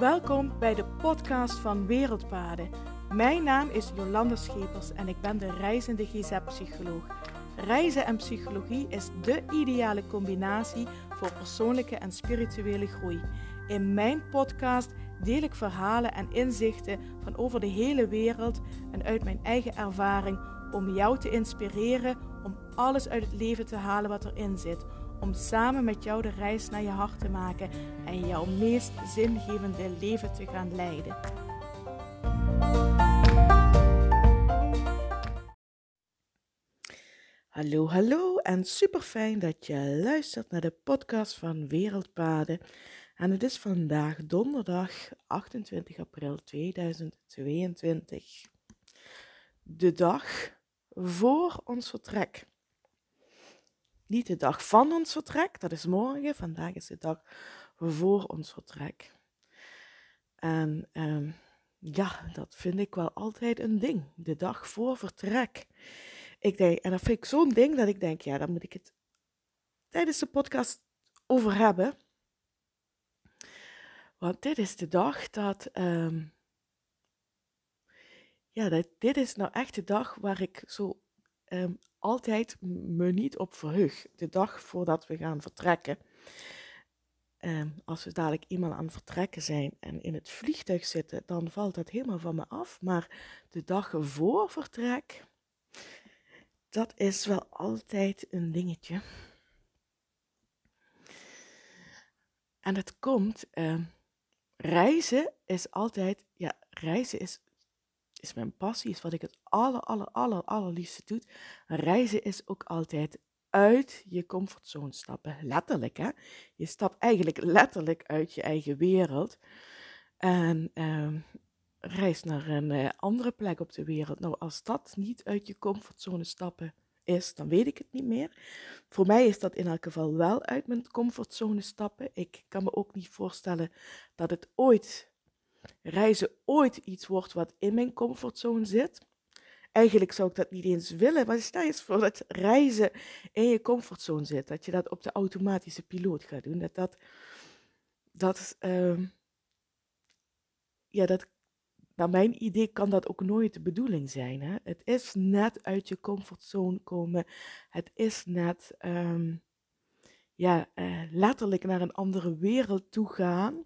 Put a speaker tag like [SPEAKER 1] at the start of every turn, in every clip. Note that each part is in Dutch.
[SPEAKER 1] Welkom bij de podcast van Wereldpaden. Mijn naam is Jolanda Schepers en ik ben de reizende GZ-psycholoog. Reizen en psychologie is de ideale combinatie voor persoonlijke en spirituele groei. In mijn podcast deel ik verhalen en inzichten van over de hele wereld en uit mijn eigen ervaring om jou te inspireren om alles uit het leven te halen wat erin zit. Om samen met jou de reis naar je hart te maken en jouw meest zingevende leven te gaan leiden. Hallo, hallo en super fijn dat je luistert naar de podcast van Wereldpaden. En het is vandaag donderdag 28 april 2022. De dag voor ons vertrek. Niet de dag van ons vertrek, dat is morgen. Vandaag is de dag voor ons vertrek. En ehm, ja, dat vind ik wel altijd een ding. De dag voor vertrek. Ik denk, en dat vind ik zo'n ding dat ik denk, ja, daar moet ik het tijdens de podcast over hebben. Want dit is de dag dat. Ehm, ja, dat, dit is nou echt de dag waar ik zo um, altijd me niet op verheug. De dag voordat we gaan vertrekken. Als we dadelijk eenmaal aan het vertrekken zijn en in het vliegtuig zitten, dan valt dat helemaal van me af. Maar de dag voor vertrek, dat is wel altijd een dingetje. En het komt, uh, reizen is altijd, ja, reizen is is mijn passie, is wat ik het aller, aller, aller, allerliefste doe. Reizen is ook altijd uit je comfortzone stappen. Letterlijk, hè. Je stapt eigenlijk letterlijk uit je eigen wereld. En uh, reis naar een uh, andere plek op de wereld. Nou, als dat niet uit je comfortzone stappen is, dan weet ik het niet meer. Voor mij is dat in elk geval wel uit mijn comfortzone stappen. Ik kan me ook niet voorstellen dat het ooit reizen ooit iets wordt wat in mijn comfortzone zit. Eigenlijk zou ik dat niet eens willen, maar stel je eens voor dat reizen in je comfortzone zit. Dat je dat op de automatische piloot gaat doen. Dat dat, dat uh, ja, dat, naar mijn idee kan dat ook nooit de bedoeling zijn. Hè? Het is net uit je comfortzone komen. Het is net, um, ja, uh, letterlijk naar een andere wereld toe gaan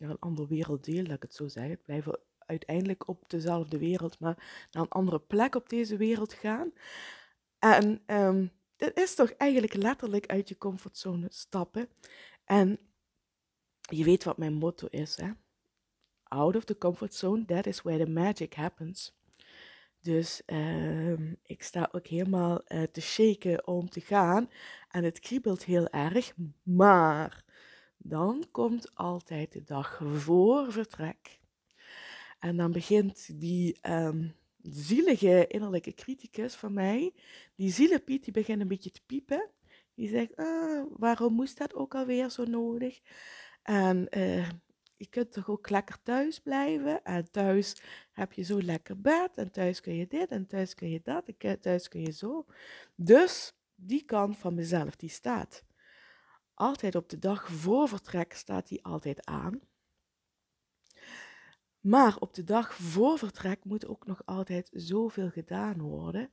[SPEAKER 1] naar een ander werelddeel, laat ik het zo zeggen. Blijven uiteindelijk op dezelfde wereld, maar naar een andere plek op deze wereld gaan. En um, dit is toch eigenlijk letterlijk uit je comfortzone stappen. En je weet wat mijn motto is, hè? Out of the comfort zone, that is where the magic happens. Dus um, ik sta ook helemaal uh, te shaken om te gaan. En het kriebelt heel erg. Maar dan komt altijd de dag voor vertrek. En dan begint die um, zielige innerlijke criticus van mij, die zielepiet, die begint een beetje te piepen. Die zegt, ah, waarom moest dat ook alweer zo nodig? En uh, je kunt toch ook lekker thuis blijven. En thuis heb je zo lekker bed. En thuis kun je dit en thuis kun je dat. En thuis kun je zo. Dus die kant van mezelf, die staat altijd op de dag voor vertrek staat die altijd aan. Maar op de dag voor vertrek moet ook nog altijd zoveel gedaan worden.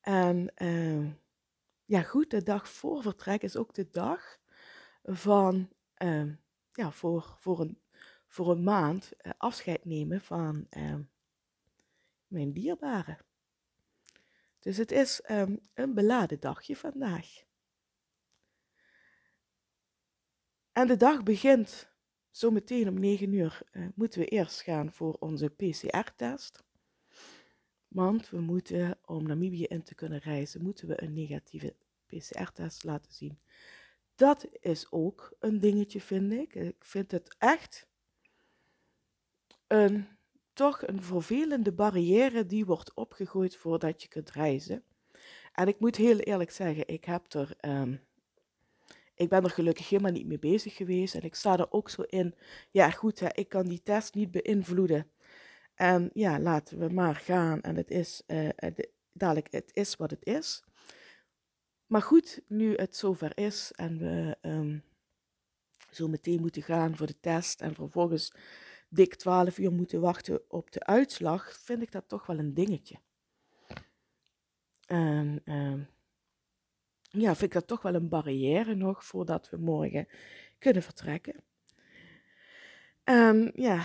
[SPEAKER 1] En uh, ja, goed, de dag voor vertrek is ook de dag van, uh, ja, voor, voor, een, voor een maand uh, afscheid nemen van ehm, mijn dierbaren. Dus het is um, een beladen dagje vandaag. En de dag begint zometeen om 9 uur. Uh, moeten we eerst gaan voor onze PCR-test. Want we moeten, om Namibië in te kunnen reizen, moeten we een negatieve PCR-test laten zien. Dat is ook een dingetje, vind ik. Ik vind het echt een, toch een vervelende barrière die wordt opgegooid voordat je kunt reizen. En ik moet heel eerlijk zeggen, ik heb er um, ik ben er gelukkig helemaal niet mee bezig geweest. En ik sta er ook zo in. Ja, goed, hè, ik kan die test niet beïnvloeden. En ja, laten we maar gaan. En het is uh, dadelijk, het is wat het is. Maar goed, nu het zover is en we um, zo meteen moeten gaan voor de test en vervolgens dik 12 uur moeten wachten op de uitslag, vind ik dat toch wel een dingetje. En uh, ja, vind ik dat toch wel een barrière nog voordat we morgen kunnen vertrekken. En ja,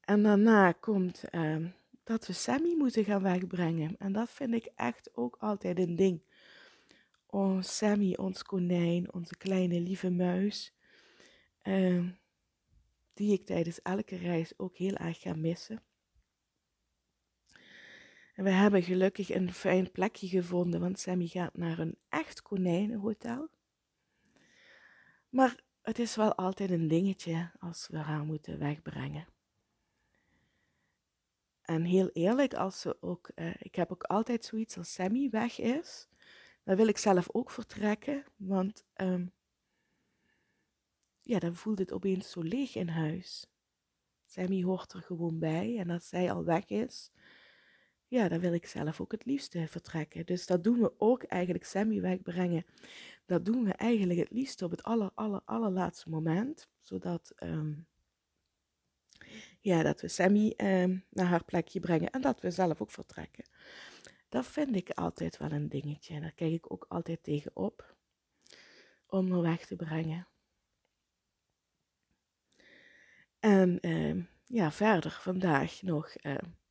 [SPEAKER 1] en daarna komt uh, dat we Sammy moeten gaan wegbrengen. En dat vind ik echt ook altijd een ding. Oh, Sammy, ons konijn, onze kleine lieve muis. Uh, die ik tijdens elke reis ook heel erg ga missen. En we hebben gelukkig een fijn plekje gevonden, want Sammy gaat naar een echt konijnenhotel. Maar het is wel altijd een dingetje als we haar moeten wegbrengen. En heel eerlijk, als ze ook, uh, ik heb ook altijd zoiets als Sammy weg is, dan wil ik zelf ook vertrekken, want um, ja, dan voelt het opeens zo leeg in huis. Sammy hoort er gewoon bij en als zij al weg is, ja, dan wil ik zelf ook het liefste vertrekken. Dus dat doen we ook eigenlijk, Sammy wegbrengen. Dat doen we eigenlijk het liefst op het aller, aller, allerlaatste moment, zodat um, ja, dat we Sammy um, naar haar plekje brengen en dat we zelf ook vertrekken. Dat vind ik altijd wel een dingetje en daar kijk ik ook altijd tegenop om haar weg te brengen. En uh, ja, verder vandaag nog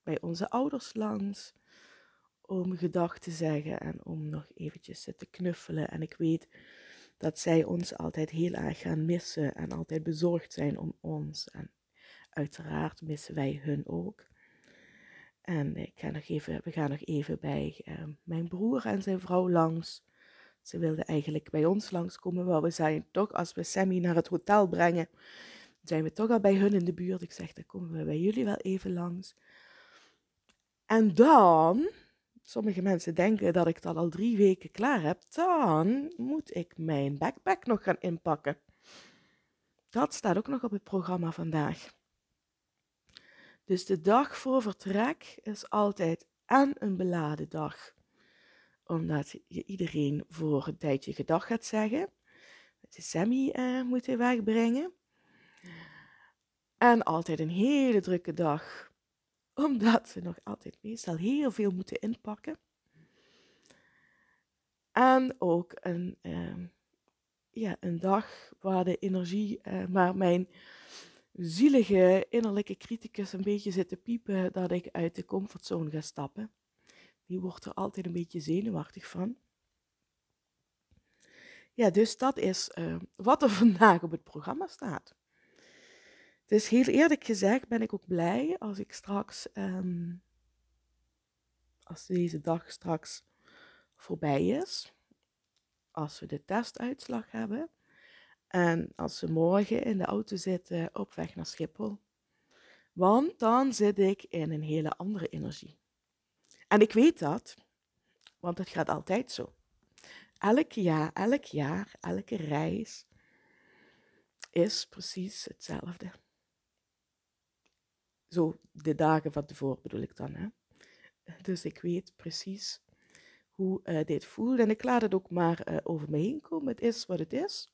[SPEAKER 1] bij onze ouders langs om gedag te zeggen en om nog eventjes te knuffelen. En ik weet dat zij ons altijd heel erg gaan missen en altijd bezorgd zijn om ons. En uiteraard missen wij hun ook. En ik nog even, we gaan nog even bij uh, mijn broer en zijn vrouw langs. Ze wilden eigenlijk bij ons langskomen, maar we zijn toch, als we Sammy naar het hotel brengen, zijn we toch al bij hun in de buurt. Ik zeg, dan komen we bij jullie wel even langs. En dan, sommige mensen denken dat ik dat al drie weken klaar heb, dan moet ik mijn backpack nog gaan inpakken. Dat staat ook nog op het programma vandaag. Dus de dag voor vertrek is altijd en een beladen dag. Omdat je iedereen voor een tijdje gedag gaat zeggen. De Sammy uh, moet wegbrengen. En altijd een hele drukke dag, omdat we nog altijd meestal heel veel moeten inpakken. En ook een, uh, ja, een dag waar de energie, uh, waar mijn zielige innerlijke criticus een beetje zit te piepen dat ik uit de comfortzone ga stappen. Die wordt er altijd een beetje zenuwachtig van. Ja, dus dat is uh, wat er vandaag op het programma staat. Dus heel eerlijk gezegd ben ik ook blij als ik straks, um, als deze dag straks voorbij is, als we de testuitslag hebben en als we morgen in de auto zitten op weg naar Schiphol. Want dan zit ik in een hele andere energie. En ik weet dat, want het gaat altijd zo. Elk jaar, elk jaar, elke reis is precies hetzelfde. Zo de dagen van tevoren bedoel ik dan. Hè? Dus ik weet precies hoe uh, dit voelt. En ik laat het ook maar uh, over me heen komen. Het is wat het is.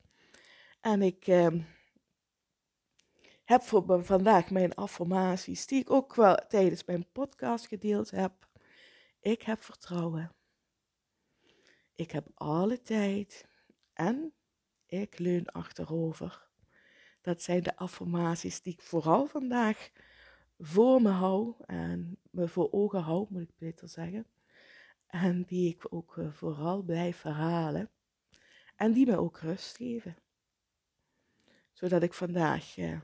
[SPEAKER 1] En ik uh, heb voor vandaag mijn affirmaties, die ik ook wel tijdens mijn podcast gedeeld heb. Ik heb vertrouwen. Ik heb alle tijd en ik leun achterover. Dat zijn de affirmaties die ik vooral vandaag voor me hou en me voor ogen hou, moet ik beter zeggen. En die ik ook eh, vooral blijf herhalen. En die me ook rust geven. Zodat ik vandaag eh,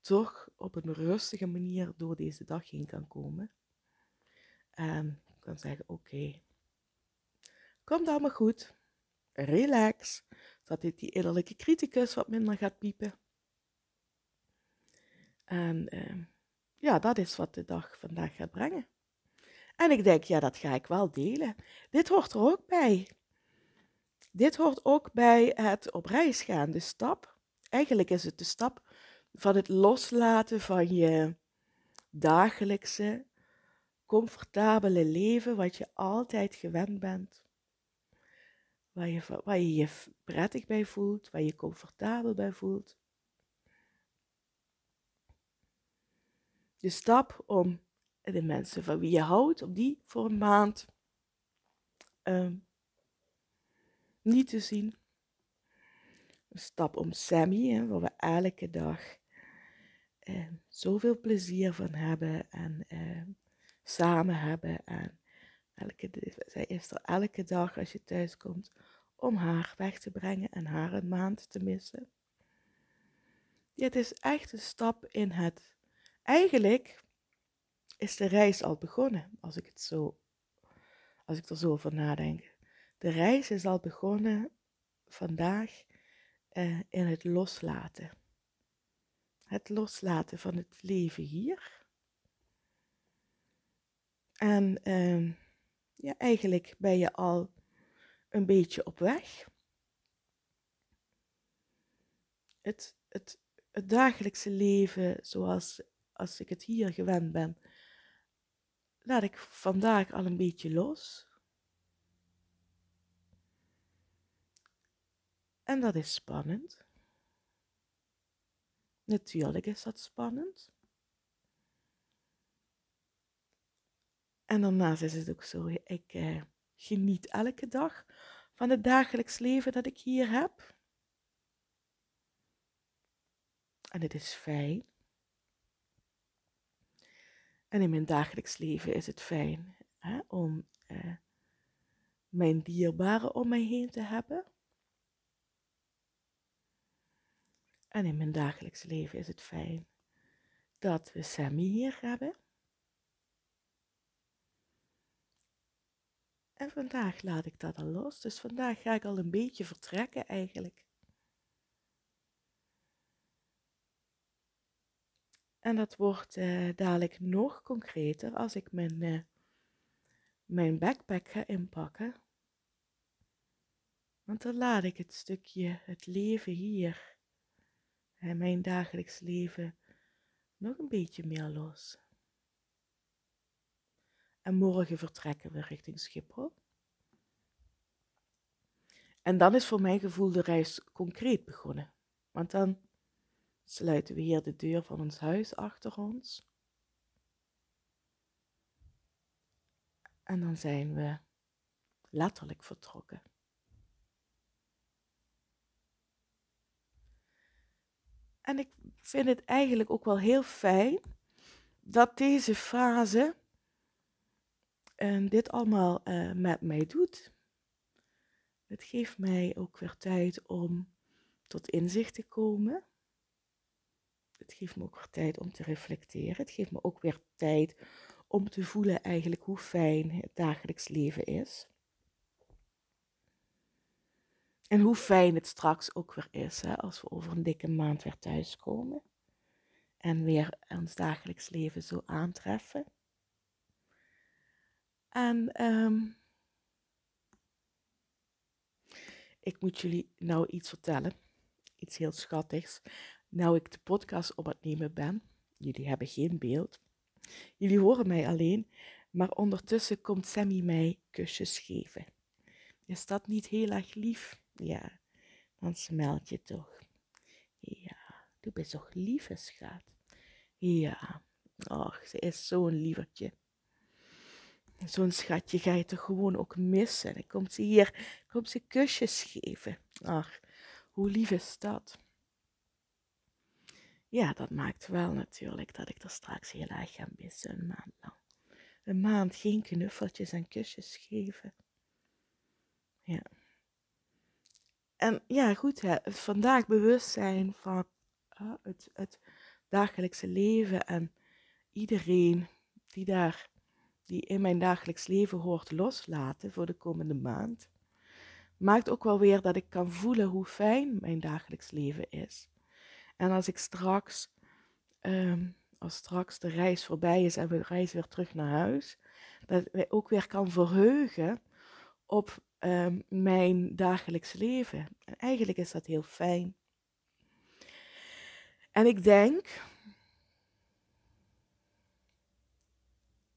[SPEAKER 1] toch op een rustige manier door deze dag heen kan komen. En kan zeggen, oké, okay, komt allemaal goed. Relax. Dat dit die innerlijke criticus wat minder gaat piepen. En uh, ja, dat is wat de dag vandaag gaat brengen. En ik denk, ja, dat ga ik wel delen. Dit hoort er ook bij. Dit hoort ook bij het op reis gaan, de stap. Eigenlijk is het de stap van het loslaten van je dagelijkse, comfortabele leven, wat je altijd gewend bent. waar je, waar je je prettig bij voelt, waar je comfortabel bij voelt. De stap om de mensen van wie je houdt, om die voor een maand um, niet te zien. Een stap om Sammy, hè, waar we elke dag uh, zoveel plezier van hebben en uh, samen hebben. En elke, zij is er elke dag als je thuis komt om haar weg te brengen en haar een maand te missen. Dit is echt een stap in het. Eigenlijk is de reis al begonnen, als ik het zo, als ik er zo over nadenk. De reis is al begonnen vandaag uh, in het loslaten. Het loslaten van het leven hier. En uh, ja, eigenlijk ben je al een beetje op weg. Het, het, het dagelijkse leven zoals als ik het hier gewend ben, laat ik vandaag al een beetje los. En dat is spannend. Natuurlijk is dat spannend. En daarnaast is het ook zo, ik eh, geniet elke dag van het dagelijks leven dat ik hier heb. En het is fijn. En in mijn dagelijks leven is het fijn hè, om eh, mijn dierbaren om mij heen te hebben. En in mijn dagelijks leven is het fijn dat we Sammy hier hebben. En vandaag laat ik dat al los. Dus vandaag ga ik al een beetje vertrekken eigenlijk. En dat wordt uh, dadelijk nog concreter als ik mijn, uh, mijn backpack ga inpakken. Want dan laat ik het stukje, het leven hier, en mijn dagelijks leven, nog een beetje meer los. En morgen vertrekken we richting Schiphol. En dan is voor mijn gevoel de reis concreet begonnen. Want dan sluiten we hier de deur van ons huis achter ons. En dan zijn we letterlijk vertrokken. En ik vind het eigenlijk ook wel heel fijn dat deze fase en dit allemaal uh, met mij doet. Het geeft mij ook weer tijd om tot inzicht te komen. Het geeft me ook weer tijd om te reflecteren. Het geeft me ook weer tijd om te voelen eigenlijk hoe fijn het dagelijks leven is. En hoe fijn het straks ook weer is hè, als we over een dikke maand weer thuiskomen. En weer ons dagelijks leven zo aantreffen. En um, ik moet jullie nou iets vertellen. Iets heel schattigs. Nou ik de podcast op het nemen ben. Jullie hebben geen beeld. Jullie horen mij alleen. Maar ondertussen komt Sammy mij kusjes geven. Is dat niet heel erg lief? Ja, dan smelt je toch. Ja, du bent toch lief, schat? Ja, ach, ze is zo'n lievertje. Zo'n schatje ga je toch gewoon ook missen. Dan komt ze hier, komt ze kusjes geven. Ach, hoe lief is dat? Ja, dat maakt wel natuurlijk dat ik er straks heel erg ga missen, een maand lang. Een maand geen knuffeltjes en kusjes geven. Ja. En ja, goed, hè, vandaag bewust zijn van uh, het, het dagelijkse leven en iedereen die daar die in mijn dagelijks leven hoort loslaten voor de komende maand, maakt ook wel weer dat ik kan voelen hoe fijn mijn dagelijks leven is. En als ik straks, um, als straks de reis voorbij is en we reizen weer terug naar huis, dat wij ook weer kan verheugen op um, mijn dagelijks leven. En eigenlijk is dat heel fijn. En ik denk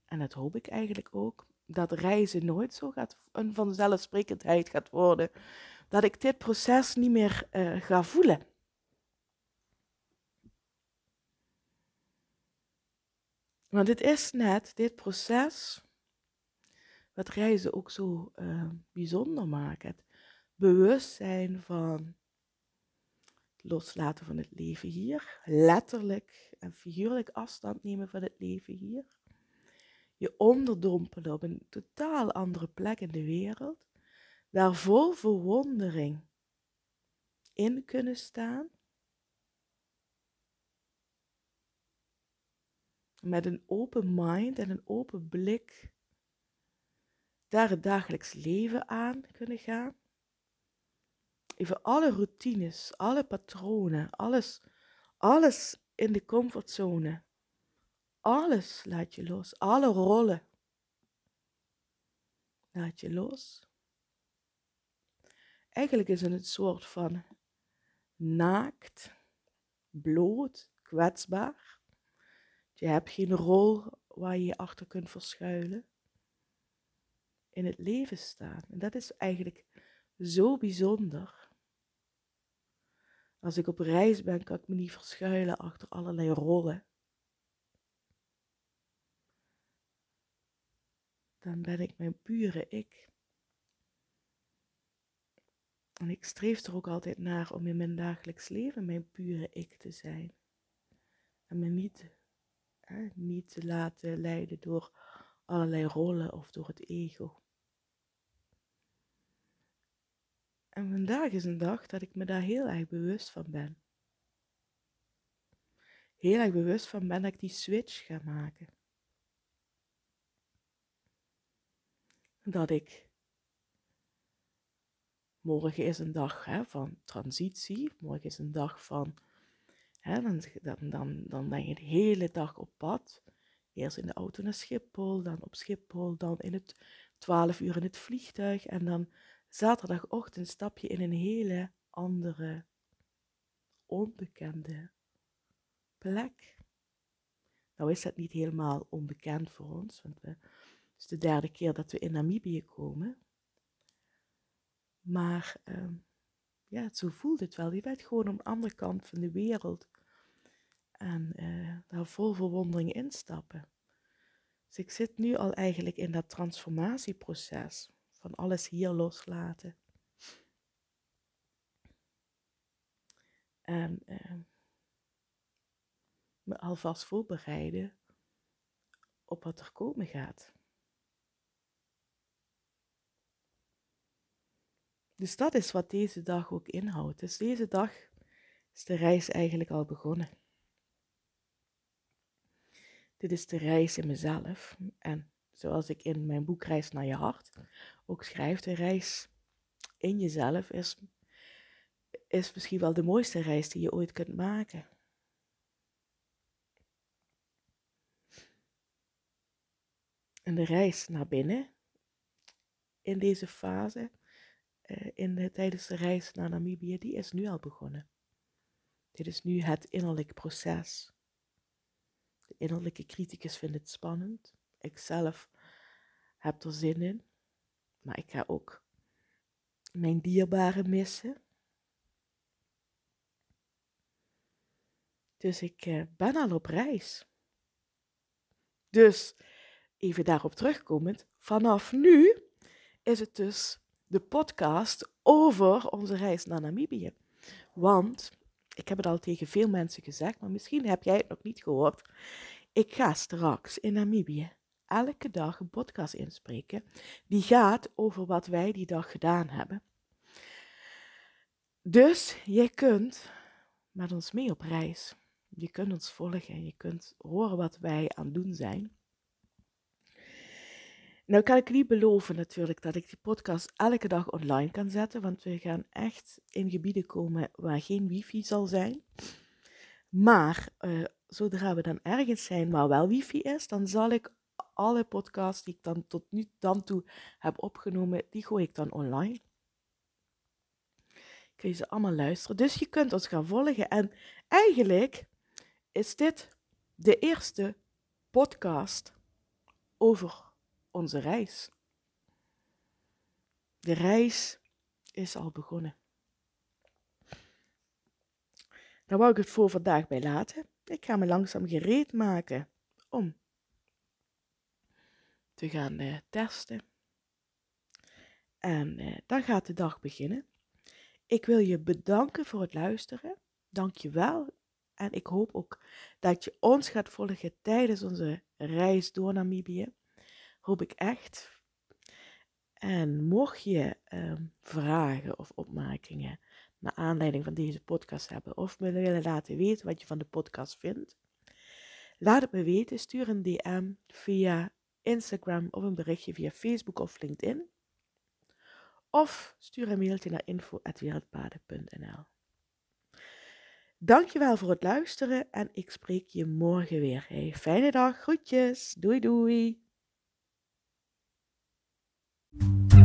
[SPEAKER 1] En dat hoop ik eigenlijk ook. dat reizen nooit zo gaat, een vanzelfsprekendheid gaat worden. Dat ik dit proces niet meer uh, ga voelen. Want het is net dit proces wat reizen ook zo uh, bijzonder maakt. Het bewustzijn van het loslaten van het leven hier, letterlijk en figuurlijk afstand nemen van het leven hier, je onderdompelen op een totaal andere plek in de wereld, daar vol verwondering in kunnen staan met een open mind en een open blik daar het dagelijks leven aan kunnen gaan. Even alle routines, alle patronen, alles, alles in de comfortzone. Alles laat je los, alle rollen laat je los. Eigenlijk is het een soort van naakt, bloot, kwetsbaar. Je hebt geen rol waar je je achter kunt verschuilen. In het leven staan. En dat is eigenlijk zo bijzonder. Als ik op reis ben, kan ik me niet verschuilen achter allerlei rollen. Dan ben ik mijn pure ik. En ik streef er ook altijd naar om in mijn dagelijks leven mijn pure ik te zijn. En me niet niet te laten leiden door allerlei rollen of door het ego. En vandaag is een dag dat ik me daar heel erg bewust van ben. Heel erg bewust van ben dat ik die switch ga maken. Dat ik morgen is een dag hè, van transitie, morgen is een dag van dan, dan, dan, ben je de hele dag op pad. Eerst in de auto naar Schiphol, dan op Schiphol, dan in het 12 uur in het vliegtuig. En dan zaterdagochtend stap je in een hele andere, onbekende plek. Nou is dat niet helemaal onbekend voor ons, want we, het is de derde keer dat we in Namibië komen. Maar ehm, ja, zo voelt het wel. Je bent gewoon aan de andere kant van de wereld. En uh, daar vol verwondering instappen. Dus ik zit nu al eigenlijk in dat transformatieproces van alles hier loslaten. En uh, me alvast voorbereiden op wat er komen gaat. Dus dat is wat deze dag ook inhoudt. Dus deze dag is de reis eigenlijk al begonnen. Dit is de reis in mezelf. En zoals ik in mijn boek Reis naar je hart ook schrijf, de reis in jezelf is, is misschien wel de mooiste reis die je ooit kunt maken. En de reis naar binnen in deze fase, eh, in de, tijdens de reis naar Namibië, die is nu al begonnen. Dit is nu het innerlijk proces innerlijke criticus vindt het spannend. Ik zelf heb er zin in. Maar ik ga ook mijn dierbaren missen. Dus ik eh, ben al op reis. Dus, even daarop terugkomend, vanaf nu is het dus de podcast over onze reis naar Namibië. Want ik heb het al tegen veel mensen gezegd, maar misschien heb jij het nog niet gehoord. Ik ga straks in Namibië elke dag een podcast inspreken die gaat over wat wij die dag gedaan hebben. Dus je kunt met ons mee op reis. Je kunt ons volgen en je kunt horen wat wij aan het doen zijn. Nou kan ik niet beloven natuurlijk dat ik die podcast elke dag online kan zetten, want we gaan echt in gebieden komen waar geen wifi zal zijn. Maar uh, zodra we dan ergens zijn waar wel wifi is, dan zal ik alle podcasts die ik dan tot nu dan toe heb opgenomen, die gooi ik dan online. Kun je ze allemaal luisteren. Dus je kunt ons gaan volgen. En eigenlijk is dit de eerste podcast over onze reis. De reis is al begonnen. Daar wou ik het voor vandaag bij laten. Ik ga me langzaam gereed maken om te gaan uh, testen. En uh, dan gaat de dag beginnen. Ik wil je bedanken voor het luisteren. Dank je wel. En ik hoop ook dat je ons gaat volgen tijdens onze reis door Namibië. Hoop ik echt. En mocht je uh, vragen of opmerkingen naar aanleiding van deze podcast hebben of me willen laten weten wat je van de podcast vindt, laat het me weten. Stuur een DM via Instagram of een berichtje via Facebook of LinkedIn. Of stuur een mailtje naar info.wereldpaden.nl Dankjewel voor het luisteren en ik spreek je morgen weer. Fijne dag, groetjes, doei doei. Thank you.